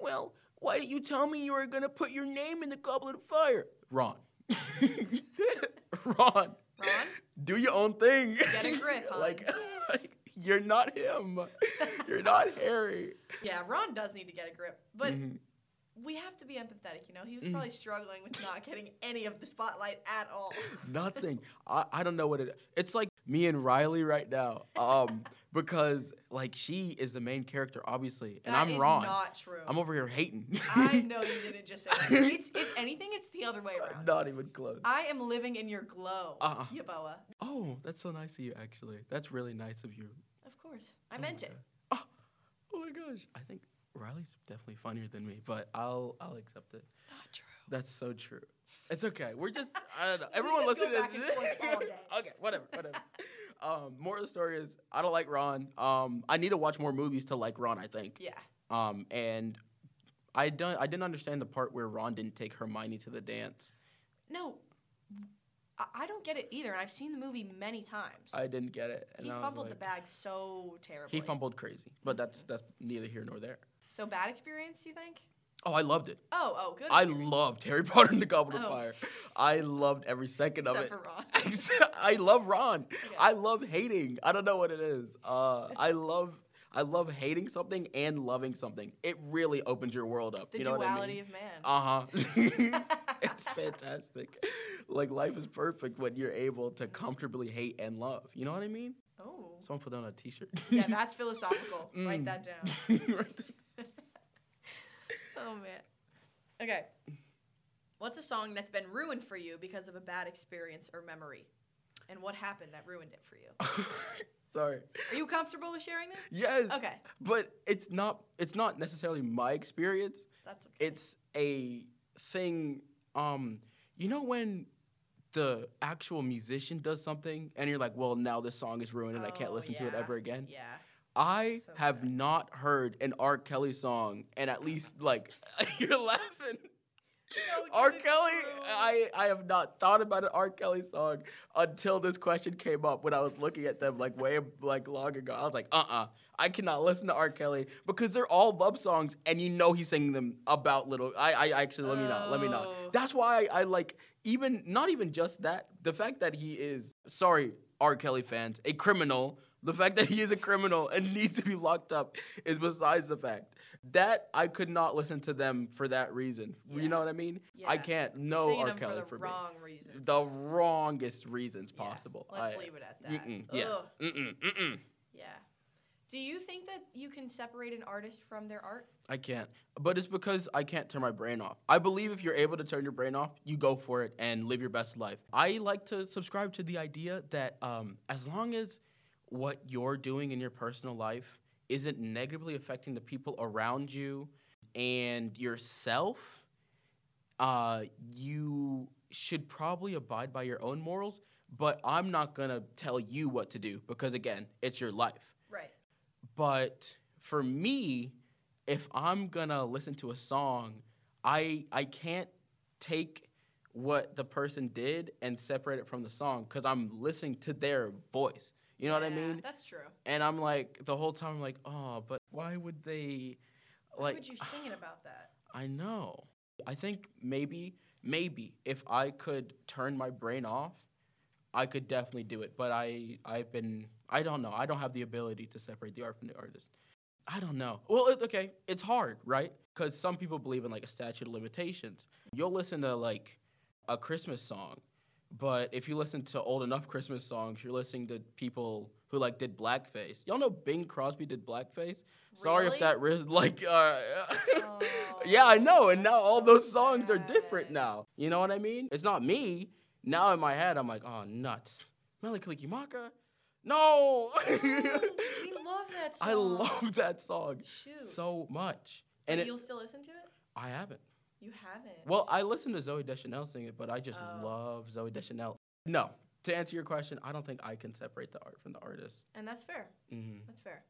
well, why didn't you tell me you were going to put your name in the goblet of fire?" Ron. Ron, Ron? do your own thing. Get a grip, hon. like, like, you're not him. You're not Harry. Yeah, Ron does need to get a grip. But Mhm. We have to be empathetic, you know? He was Mm. probably struggling with not getting any of the spotlight at all. Nothing. I, I don't know what it. It's like me and Riley right now. Um, because like she is the main character, obviously, and That I'm is Ron. not true. I'm over here hating. I know you didn't just say that. It's, if anything, it's the other way around. not even close. I am living in your glow, Uh-uh. Yeboah. Oh, that's so nice of you. Actually, that's really nice of you. Of course. I Oh, meant it. Oh, oh my gosh, I think Riley's definitely funnier than me, but I'll I'll accept it. Not true. That's so true. It's okay. We're just I don't know. Everyone listening to this. and forth all day. okay, whatever, whatever. um, more of the story is I don't like Ron. Um, I need to watch more movies to like Ron. I think. Yeah. Um, and I don't. I didn't understand the part where Ron didn't take Hermione to the dance. No, I, I don't get it either. And I've seen the movie many times. I didn't get it. And he I was fumbled the like- bag so terribly. He fumbled crazy, but that's that's neither here nor there. So bad experience, you think? Oh, I loved it. Oh, oh, good. I experience. loved Harry Potter and the Goblet of Oh. Fire. I loved every second of Except it. for Ron. I love Ron. Okay. I love hating. I don't know what it is. Uh, I love I love hating something and loving something. It really opens your world up. the you know duality what of man. I mean? Uh huh. it's fantastic. Like life is perfect when you're able to comfortably hate and love. You know what I mean? oh. Someone put that on a T-shirt. Yeah, that's philosophical. Write Mm. that down. Oh man. Okay. What's a song that's been ruined for you because of a bad experience or memory? And what happened that ruined it for you? Sorry. Are you comfortable with sharing that? Yes. Okay. But it's not. It's not necessarily my experience. That's okay. it's a thing um you know when the actual musician does something and you're like well now this song is ruined and i can't Oh, listen to it ever again Yeah. I So have bad. not heard an r kelly song and at least like you're laughing No, R. Kelly. I, I have not thought about an R. Kelly song until this question came up when I was looking at them like way like long ago. I was like, uh uh I cannot listen to R. Kelly because they're all love songs and you know he's singing them about little. I, I actually, let me know, let me know. Oh. That's why I, I like, even, not even just that, the fact that he is, sorry, R. Kelly fans, a criminal. The fact that he is a criminal and needs to be locked up is besides the fact. That I could not listen to them for that reason. Yeah. You know what I mean? I can't. No R. Kelly for the for, me. wrong reasons. The wrongest reasons Yeah, possible. Let's I- leave it at that. Mm-mm, yes. Mm-mm, mm-mm. Yeah. Do you think that you can separate an artist from their art? I can't. But it's because I can't turn my brain off. I believe if you're able to turn your brain off, you go for it and live your best life. I like to subscribe to the idea that um, as long as what you're doing in your personal life isn't negatively affecting the people around you and yourself, uh, you should probably abide by your own morals. But I'm not gonna tell you what to do because, again, it's your life. Right. But for me, if I'm gonna listen to a song, I I can't take what the person did and separate it from the song because I'm listening to their voice. You know what I Yeah, mean? That's true. And I'm like the whole time I'm like, oh, but why would they Like, Why would you sing it about that? I know. I think maybe, maybe if I could turn my brain off, I could definitely do it. But I, I've been, I don't know. I don't have the ability to separate the art from the artist. I don't know. Well, it, okay, it's hard, right? Because some people believe in like a statute of limitations. You'll listen to like a Christmas song, but if you listen to old enough Christmas songs, you're listening to people who like did blackface. Y'all know Bing Crosby did blackface. Sorry if that ris- like uh, Oh, yeah, I know, and now all so those songs are different now. You know what I mean? It's not me. Now in my head, I'm like, oh nuts. Mele Kalikimaka? No. we love that song. I love that song Shoot. so much, and it, you'll still listen to it? I haven't. You haven't. Well, I listened to Zooey Deschanel sing it, but I just Oh. love Zooey Deschanel. No, to answer your question, I don't think I can separate the art from the artist. and that's fair. hmm That's fair.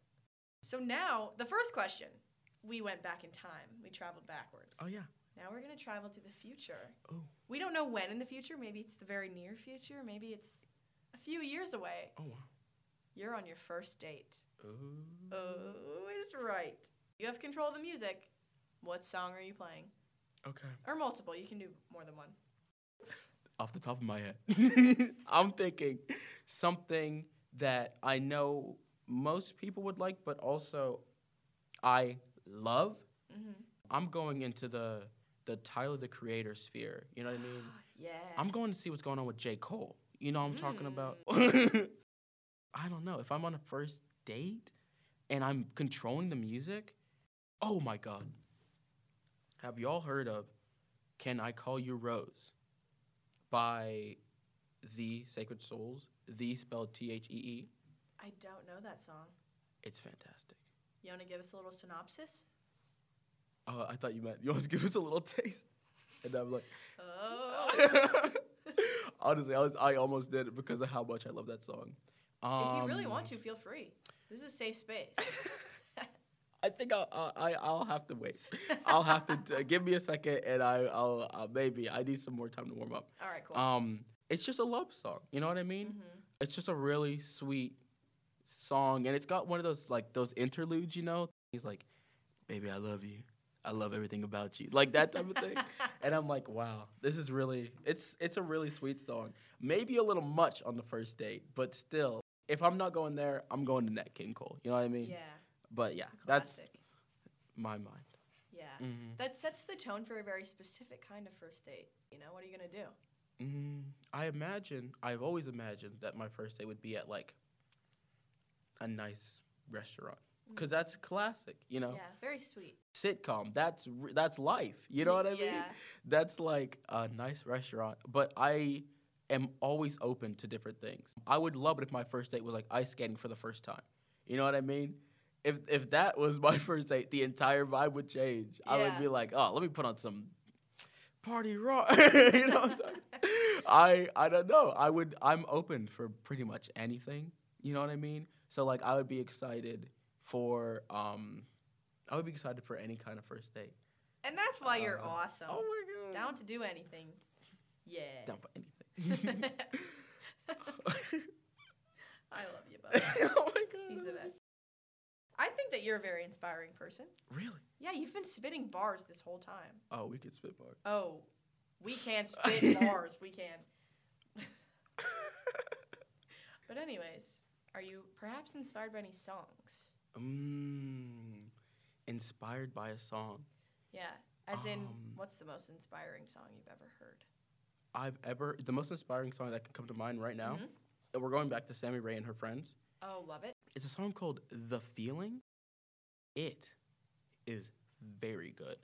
So now, the first question. We went back in time. We traveled backwards. Oh yeah. Now we're going to travel to the future. Oh. We don't know when in the future. Maybe it's the very near future. Maybe it's a few years away. Oh wow. You're on your first date. Ooh. Oh, is right. You have control of the music. What song are you playing? Okay. Or multiple. You can do more than one. off the top of my head. I'm thinking something that I know most people would like, but also I love. Mm-hmm. I'm going into the the Tyler the Creator sphere. You know what I mean? yeah. I'm going to see what's going on with J. Cole. You know what I'm talking Mm. about? I don't know. If I'm on a first date and I'm controlling the music, oh my God. Have y'all heard of Can I Call You Rose by Thee Sacred Souls? The spelled T H E E. I don't know that song. It's fantastic. You want to give us a little synopsis? Oh, I thought you meant you want to give us a little taste. And I'm like, Oh. honestly, I was I almost did it because of how much I love that song. if you really want Um, to, feel free. This is a safe space. I think I'll, I'll I, I'll have to wait. I'll have to t- give me a second, and I I'll uh, maybe I need some more time to warm up. All right, cool. Um, it's just a love song. You know what I mean? Mhm. It's just a really sweet song, and it's got one of those like those interludes. You know, he's like, "Baby, I love you. I love everything about you," like that type of thing. and I'm like, "Wow, this is really it's it's a really sweet song. Maybe a little much on the first date, but still." If I'm not going there, I'm going to Nat King Cole. You know what I mean? yeah, But yeah, that's my mind. Yeah. Mm-hmm. That sets the tone for a very specific kind of first date. You know, what are you going to do? Mm, I imagine, I've always imagined that my first date would be at like a nice restaurant. Because that's classic, you know? Yeah, very sweet. Sitcom, that's that's life. You know what I mean? Yeah. That's like a nice restaurant. But I am always open to different things. I would love it if my first date was like ice skating for the first time. You know what I mean? If if that was my first date, the entire vibe would change. I would be like, oh, let me put on some party rock. you know what I'm talking? I I don't know. I would I'm open for pretty much anything. You know what I mean? So like I would be excited for um I would be excited for any kind of first date. And that's why you're Uh, awesome. Oh my god. Down to do anything. Yeah. Down for anything. I love you, bud. oh my god. He's the best. I think that you're a very inspiring person. Really? Yeah, you've been spitting bars this whole time. Oh, we could spit bars. Oh, we can't spit bars. We can. But anyways, are you perhaps inspired by any songs? mm, inspired by a song Yeah. As in, Um, what's the most inspiring song you've ever heard? I've ever the most inspiring song that can come to mind right now. Mhm. We're going back to Sammy Rae and her friends. Oh, love it. It's a song called The Feeling. It is very good.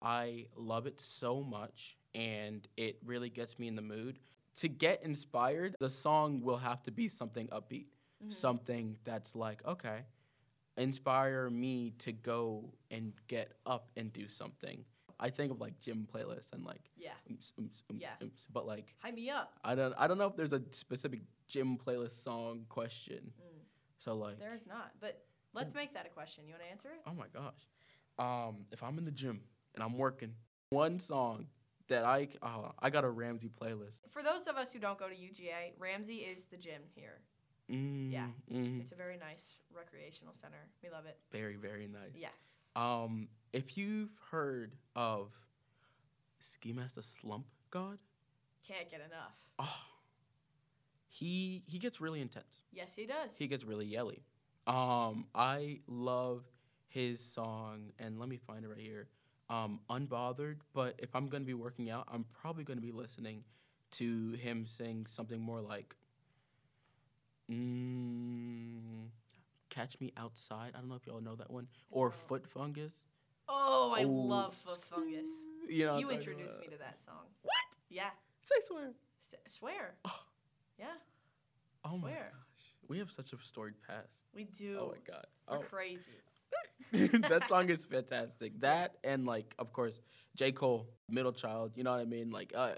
I love it so much, and it really gets me in the mood. To get inspired, the song will have to be something upbeat, Mhm. something that's like, okay, inspire me to go and get up and do something. I think of like gym playlists and like, Yeah. ooms, ooms, ooms, Yeah. but like, Hype me up. I don't, I don't know if there's a specific gym playlist song question. Mm. So like, There is not. But let's make that a question. You want to answer it? Oh my gosh. Um, if I'm in the gym and I'm working, one song that I oh, I got a Ramsey playlist. For those of us who don't go to UGA, Ramsey is the gym here. Mm, Yeah. mhm. It's a very nice recreational center. We love it. Very very nice. Yes. Um, if you've heard of Ski Mask the Slump God, Can't get enough. oh, he he gets really intense. Yes, he does. He gets really yelly. Um, I love his song, and let me find it right here. Um, Unbothered. But if I'm gonna be working out, I'm probably gonna be listening to him sing something more like, mm, "Catch Me Outside." I don't know if y'all know that one, or No. "Foot Fungus." oh, I Oh, love Foot Fungus. You know, You introduced about. me to that song. What? Yeah. Say swear. S- swear. Oh. Yeah, Oh my Swear. gosh, we have such a storied past. we do. Oh my god. We're Oh. crazy. that song is fantastic. That and like, of course, J. Cole, Middle Child. You know what I mean? Like, uh,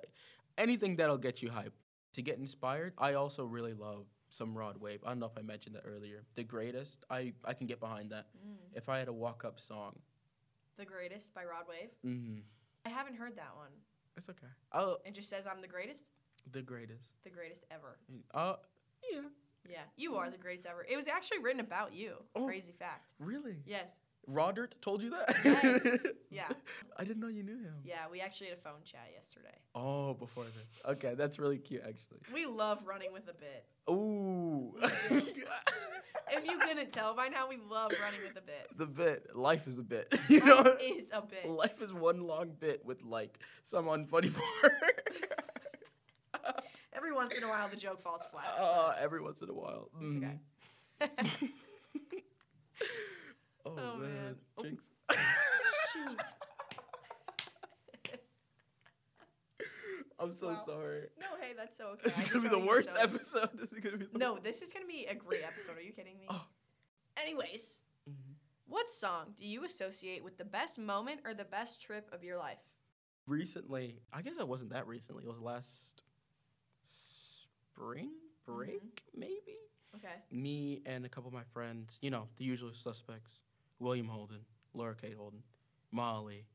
anything that'll get you hype. To get inspired, I also really love some Rod Wave. I don't know if I mentioned that earlier. The greatest, I I can get behind that. Mm. If I had a walk up song, The Greatest by Rod Wave. mm, I haven't heard that one. it's okay. Oh, It just says I'm the greatest. the greatest. The greatest ever. Uh, yeah. Yeah, you are the greatest ever. It was actually written about you. Oh. Crazy fact. Really? Yes. Rodert told you that? Yes. Yeah. I didn't know you knew him. Yeah, we actually had a phone chat yesterday. Oh, before this. Okay, that's really cute, actually. We love running with a bit. Ooh. If you couldn't tell by now, we love running with a bit. the bit, life is a bit. You know, Life is a bit. life is one long bit with like some unfunny part. Every once in a while, the joke falls flat. uh, every once in a while. It's Mhm. okay. oh, Oh, man, man. Oh. Jinx. Shoot. I'm so Wow. sorry. No, hey, that's so okay. This is gonna be the worst so- episode. This is gonna be the No, this is gonna be a great episode. Are you kidding me? Oh. Anyways, Mhm. what song do you associate with the best moment or the best trip of your life? Recently, I guess it wasn't that recently. It was last spring break, maybe. Okay. me and a couple of my friends, you know, the usual suspects William Holden, Laura Kate Holden, Molly,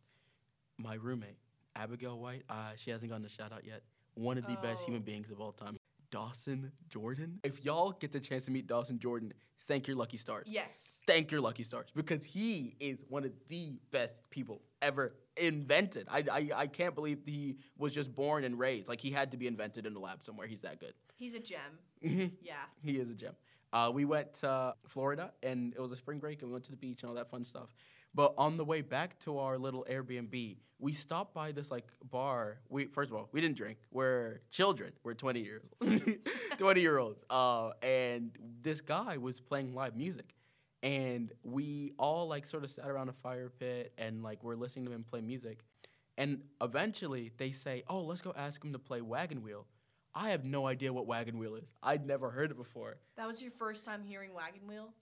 my roommate, Abigail White. Uh, she hasn't gotten a shout out yet. One of the best Oh. human beings of all time. Dawson Jordan. If y'all get the chance to meet Dawson Jordan, thank your lucky stars. Yes. Thank your lucky stars because he is one of the best people ever invented. I, I, I can't believe he was just born and raised. Like he had to be invented in a lab somewhere. He's that good. He's a gem. hmm Yeah. he is a gem. Uh, we went to Florida and it was a spring break and we went to the beach and all that fun stuff. But on the way back to our little Airbnb, we stopped by this like bar. We first of all, we didn't drink. We're children. We're 20 years 20 year olds. Uh, and this guy was playing live music. And we all like sort of sat around a fire pit and like we're listening to him play music. And eventually they say, "Oh, let's go ask him to play Wagon Wheel." I have no idea what Wagon Wheel is. I'd never heard it before. That was your first time hearing Wagon Wheel?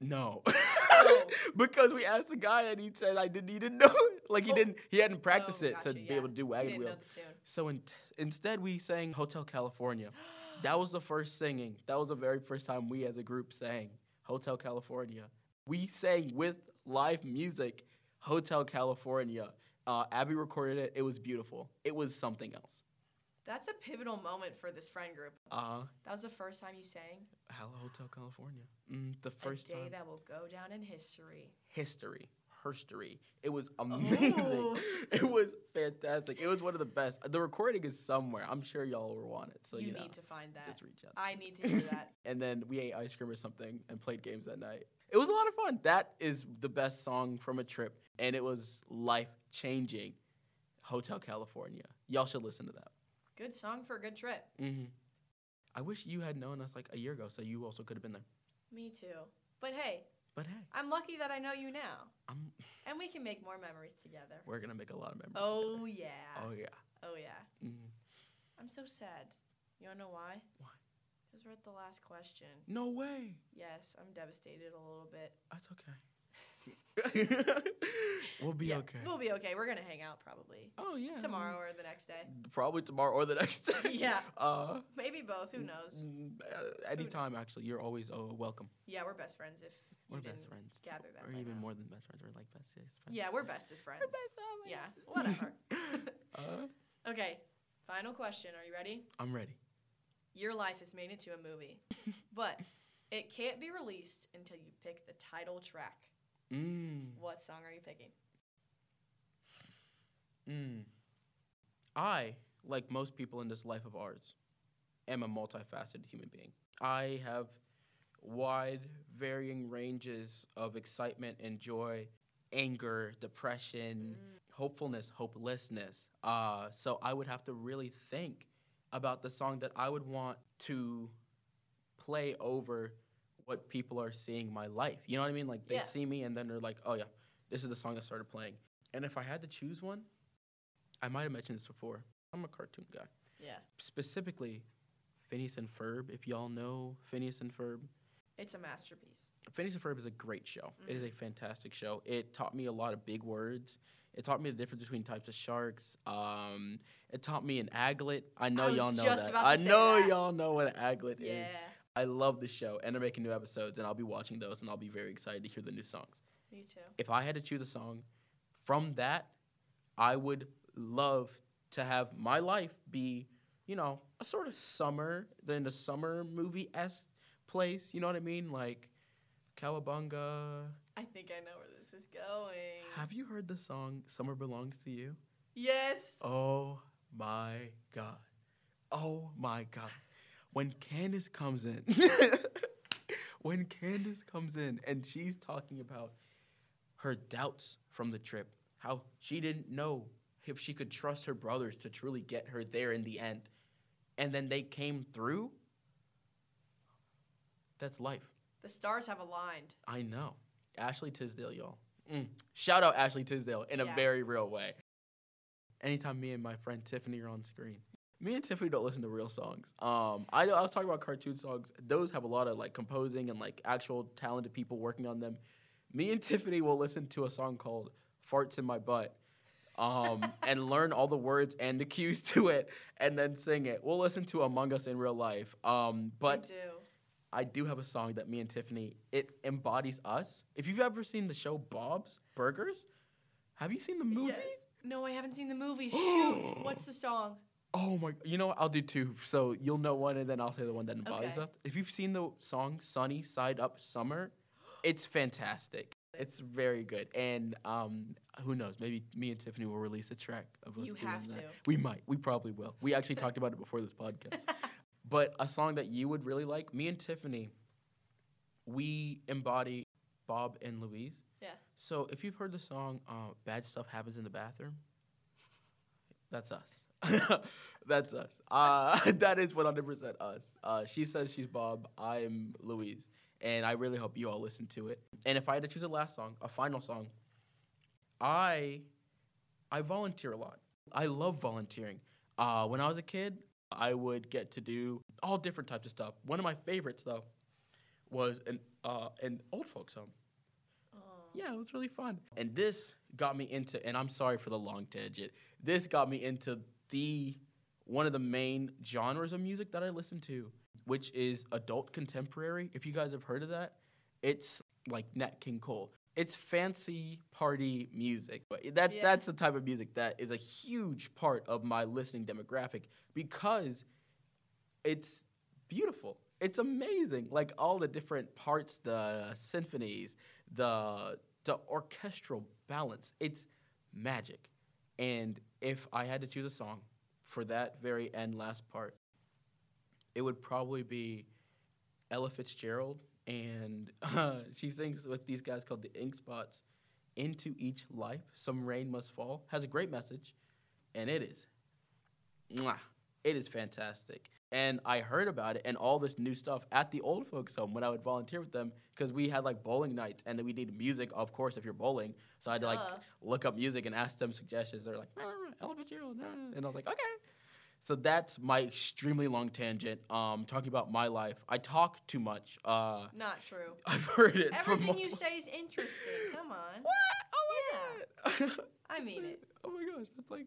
No. Oh. because we asked the guy and he said I didn't he didn't know it. Like he Oh. didn't he hadn't practiced Oh, it to gotcha, be able to yeah. do Wagon Wheel. know the tune. So in instead we sang Hotel California. That was the first singing. That was the very first time we as a group sang Hotel California. We sang with live music Hotel California. Uh, Abby recorded it. It was beautiful. It was something else. That's a pivotal moment for this friend group. Uh, That was the first time you sang. Hello Hotel California. Mm, the first a day time. that will go down in history. history. Herstory. It was amazing. Oh. It was fantastic. It was one of the best. The recording is somewhere. I'm sure y'all will want it. So you you, know, need to find that. just reach out. I need to hear that. and then we ate ice cream or something and played games that night. It was a lot of fun. That is the best song from a trip, and it was life changing. Hotel California. Y'all should listen to that. Good song for a good trip. hmm I wish you had known us like a year ago, so you also could have been there. Me too. But hey, But hey, I'm lucky that I know you now, I'm. and we can make more memories together. We're gonna make a lot of memories. Oh yeah. Oh yeah. Oh yeah. Mm. I'm so sad. You wanna know why? Why? Because we're at the last question. No way. Yes, I'm devastated a little bit. That's okay. we'll be Yeah, okay. We'll be okay. We're gonna hang out probably oh yeah. tomorrow or the next day. Probably tomorrow or the next day. Yeah. Uh. Maybe both. Who knows? uh, Anytime, actually, you're always uh, welcome. Yeah, we're best friends. If We're best friends. gather that. or even now. more than best friends. We're like best friends. Yeah, we're best as friends. oh Yeah, whatever. uh, okay, final question. Are you ready? I'm ready. Your life is made into a movie, but it can't be released until you pick the title track. Mm. What song are you picking? Mm. I, like most people in this life of ours, am a multifaceted human being. I have wide, varying ranges of excitement and joy, anger, depression, hopefulness, hopelessness. Uh, so I would have to really think about the song that I would want to play over what people are seeing my life. You know what I mean? Like they Yeah. see me and then they're like, "Oh yeah, this is the song that started playing." And if I had to choose one, I might have mentioned this before. I'm a cartoon guy. Yeah, Specifically, Phineas and Ferb. If y'all know Phineas and Ferb, it's a masterpiece. Phineas and Ferb is a great show. It is a fantastic show. It taught me a lot of big words. It taught me the difference between types of sharks. Um, it taught me an aglet. I know I y'all know that. I know that. y'all know what an aglet Yeah, is. I love the show, and they're making new episodes, and I'll be watching those, and I'll be very excited to hear the new songs. me too. If I had to choose a song from that, I would love to have my life be, you know, a sort of summer, then a summer movie s place. You know what I mean? Like Cowabunga. I think I know where this is going. Have you heard the song "Summer Belongs to You"? Yes. Oh my god. Oh my god. When Candace comes in, when Candace comes in and she's talking about her doubts from the trip, how she didn't know if she could trust her brothers to truly get her there in the end, and then they came through. That's life. The stars have aligned. I know. Ashley Tisdale, y'all. Mm. Shout out Ashley Tisdale in a very real way. Anytime me and my friend Tiffany are on screen, me and Tiffany don't listen to real songs. Um, I, I was talking about cartoon songs. Those have a lot of like composing and like actual talented people working on them. Me and Tiffany will listen to a song called "Farts in My Butt." Um, and learn all the words and the cues to it, and then sing it. We'll listen to Among Us in real life. Um, but too. I do have a song that me and Tiffany it embodies us. If you've ever seen the show Bob's Burgers, have you seen the movie? Yes. No, I haven't seen the movie. Shoot. What's the song? Oh my! You know what? I'll do two. So you'll know one, and then I'll say the one that embodies Okay. us. If you've seen the song "Sunny Side Up Summer," it's fantastic. It's very good, and um, who knows? Maybe me and Tiffany will release a track of us You doing have that. to. We might. We probably will. We actually talked about it before this podcast. But a song that you would really like, me and Tiffany, we embody Bob and Louise. Yeah. So if you've heard the song uh, "Bad Stuff Happens in the Bathroom," that's us. that's us. Uh, that is 100% us. Uh, she says she's Bob. I'm Louise, and I really hope you all listen to it. And if I had to choose a last song, a final song, I I volunteer a lot. I love volunteering. Uh, when I was a kid, I would get to do all different types of stuff. One of my favorites, though, was an uh, an old folks home. Oh. Yeah, it was really fun. And this got me into, and I'm sorry for the long tangent. This got me into the one of the main genres of music that I listen to, which is adult contemporary. If you guys have heard of that, it's like Nat King Cole. It's fancy party music. But that Yeah. that's the type of music that is a huge part of my listening demographic because it's beautiful. It's amazing. Like all the different parts, the symphonies, the the orchestral balance. It's magic. And if I had to choose a song for that very end last part, it would probably be Ella Fitzgerald and uh, she sings with these guys called the Ink Spots. Into each life, some rain must fall. Has a great message, and it is, mwah, It is fantastic. And I heard about it and all this new stuff at the old folks home when I would volunteer with them because we had like bowling nights and then we needed music, of course, if you're bowling. So I had to like Duh. look up music and ask them suggestions. They're like, Ella Fitzgerald, and I was like, okay. So that's my extremely long tangent. Um, talking about my life. I talk too much. Uh, Not true. I've heard it from Everything you say is interesting. Come on. What? Oh my god. I mean it. Oh my gosh, that's like.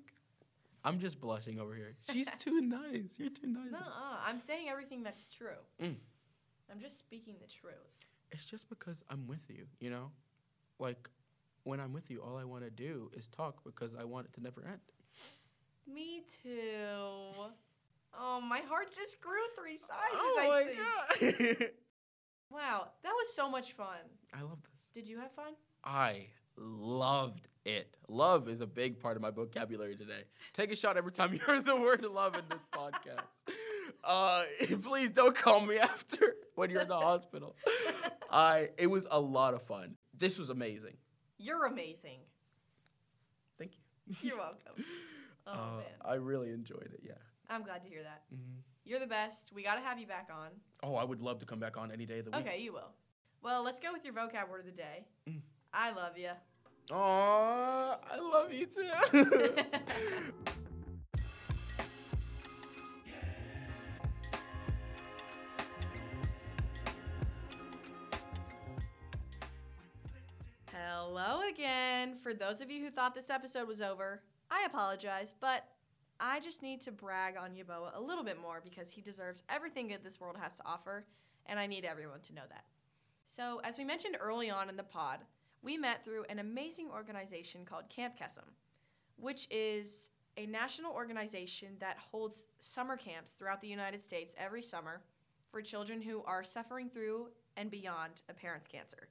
I'm just blushing over here. She's too nice. You're too nice. Nuh-uh. I'm saying everything that's true. Mm. I'm just speaking the truth. It's just because I'm with you, you know? Like, when I'm with you, all I want to do is talk because I want it to never end. Me too. Oh, my heart just grew three sizes. oh my god. Wow, that was so much fun. I love this. Did you have fun? I loved it. Love is a big part of my vocabulary today. Take a shot every time you hear the word love in this podcast. Uh, please don't call me after when you're in the hospital. I it was a lot of fun. This was amazing. You're amazing. Thank you. You're welcome. Oh Uh, man, I really enjoyed it. Yeah. I'm glad to hear that. Mhm. You're the best. We got to have you back on. Oh, I would love to come back on any day of the week. Okay, you will. Well, let's go with your vocab word of the day. Mm. I love you. Aw, I love you too. Hello again. For those of you who thought this episode was over, I apologize, but I just need to brag on Yeboah a little bit more because he deserves everything good this world has to offer, and I need everyone to know that. So, as we mentioned early on in the pod, we met through an amazing organization called Camp Kesem, which is a national organization that holds summer camps throughout the United States every summer for children who are suffering through and beyond a parent's cancer.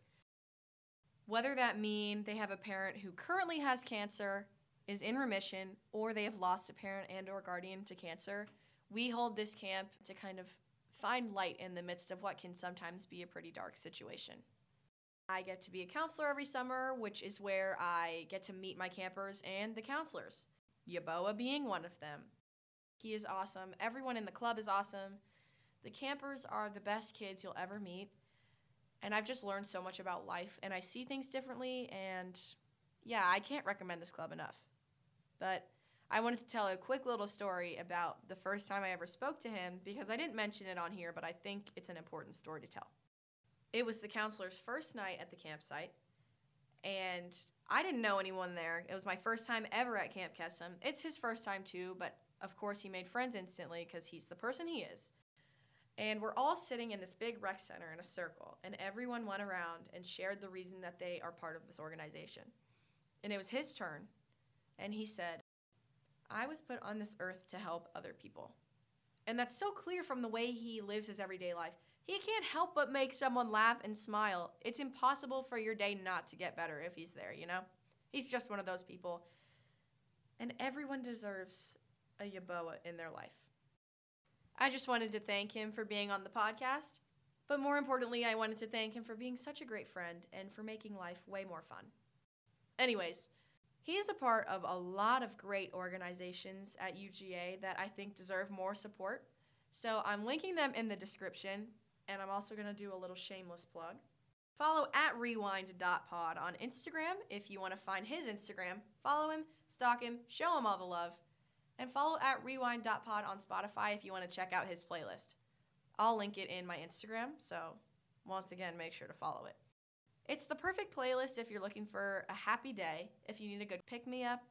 Whether that mean they have a parent who currently has cancer, is in remission, or they have lost a parent and or guardian to cancer, we hold this camp to kind of find light in the midst of what can sometimes be a pretty dark situation. I get to be a counselor every summer, which is where I get to meet my campers and the counselors. Yeboah being one of them. He is awesome. Everyone in the club is awesome. The campers are the best kids you'll ever meet. And I've just learned so much about life and I see things differently. And yeah, I can't recommend this club enough. But I wanted to tell a quick little story about the first time I ever spoke to him because I didn't mention it on here, but I think it's an important story to tell. It was the counselor's first night at the campsite, and I didn't know anyone there. It was my first time ever at Camp Kesem. It's his first time too, but of course he made friends instantly because he's the person he is. And we're all sitting in this big rec center in a circle, and everyone went around and shared the reason that they are part of this organization. And it was his turn, and he said, I was put on this earth to help other people. And that's so clear from the way he lives his everyday life. He can't help but make someone laugh and smile. It's impossible for your day not to get better if he's there, you know? He's just one of those people. And everyone deserves a Yeboah in their life. I just wanted to thank him for being on the podcast, but more importantly, I wanted to thank him for being such a great friend and for making life way more fun. Anyways, he is a part of a lot of great organizations at UGA that I think deserve more support. So I'm linking them in the description, and I'm also going to do a little shameless plug. Follow at rewind.pod on Instagram if you want to find his Instagram. Follow him, stalk him, show him all the love. And follow at rewind.pod on Spotify if you want to check out his playlist. I'll link it in my Instagram, so once again, make sure to follow it. It's the perfect playlist if you're looking for a happy day, if you need a good pick me up.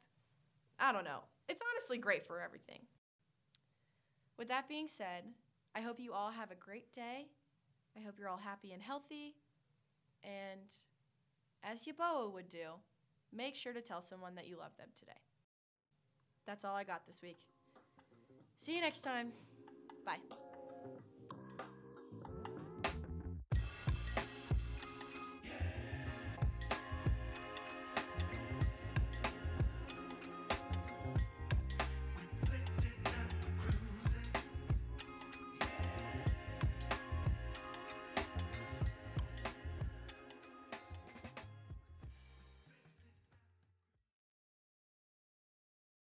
I don't know. It's honestly great for everything. With that being said, I hope you all have a great day. I hope you're all happy and healthy. And as Yeboah would do, make sure to tell someone that you love them today. That's all I got this week. See you next time. Bye.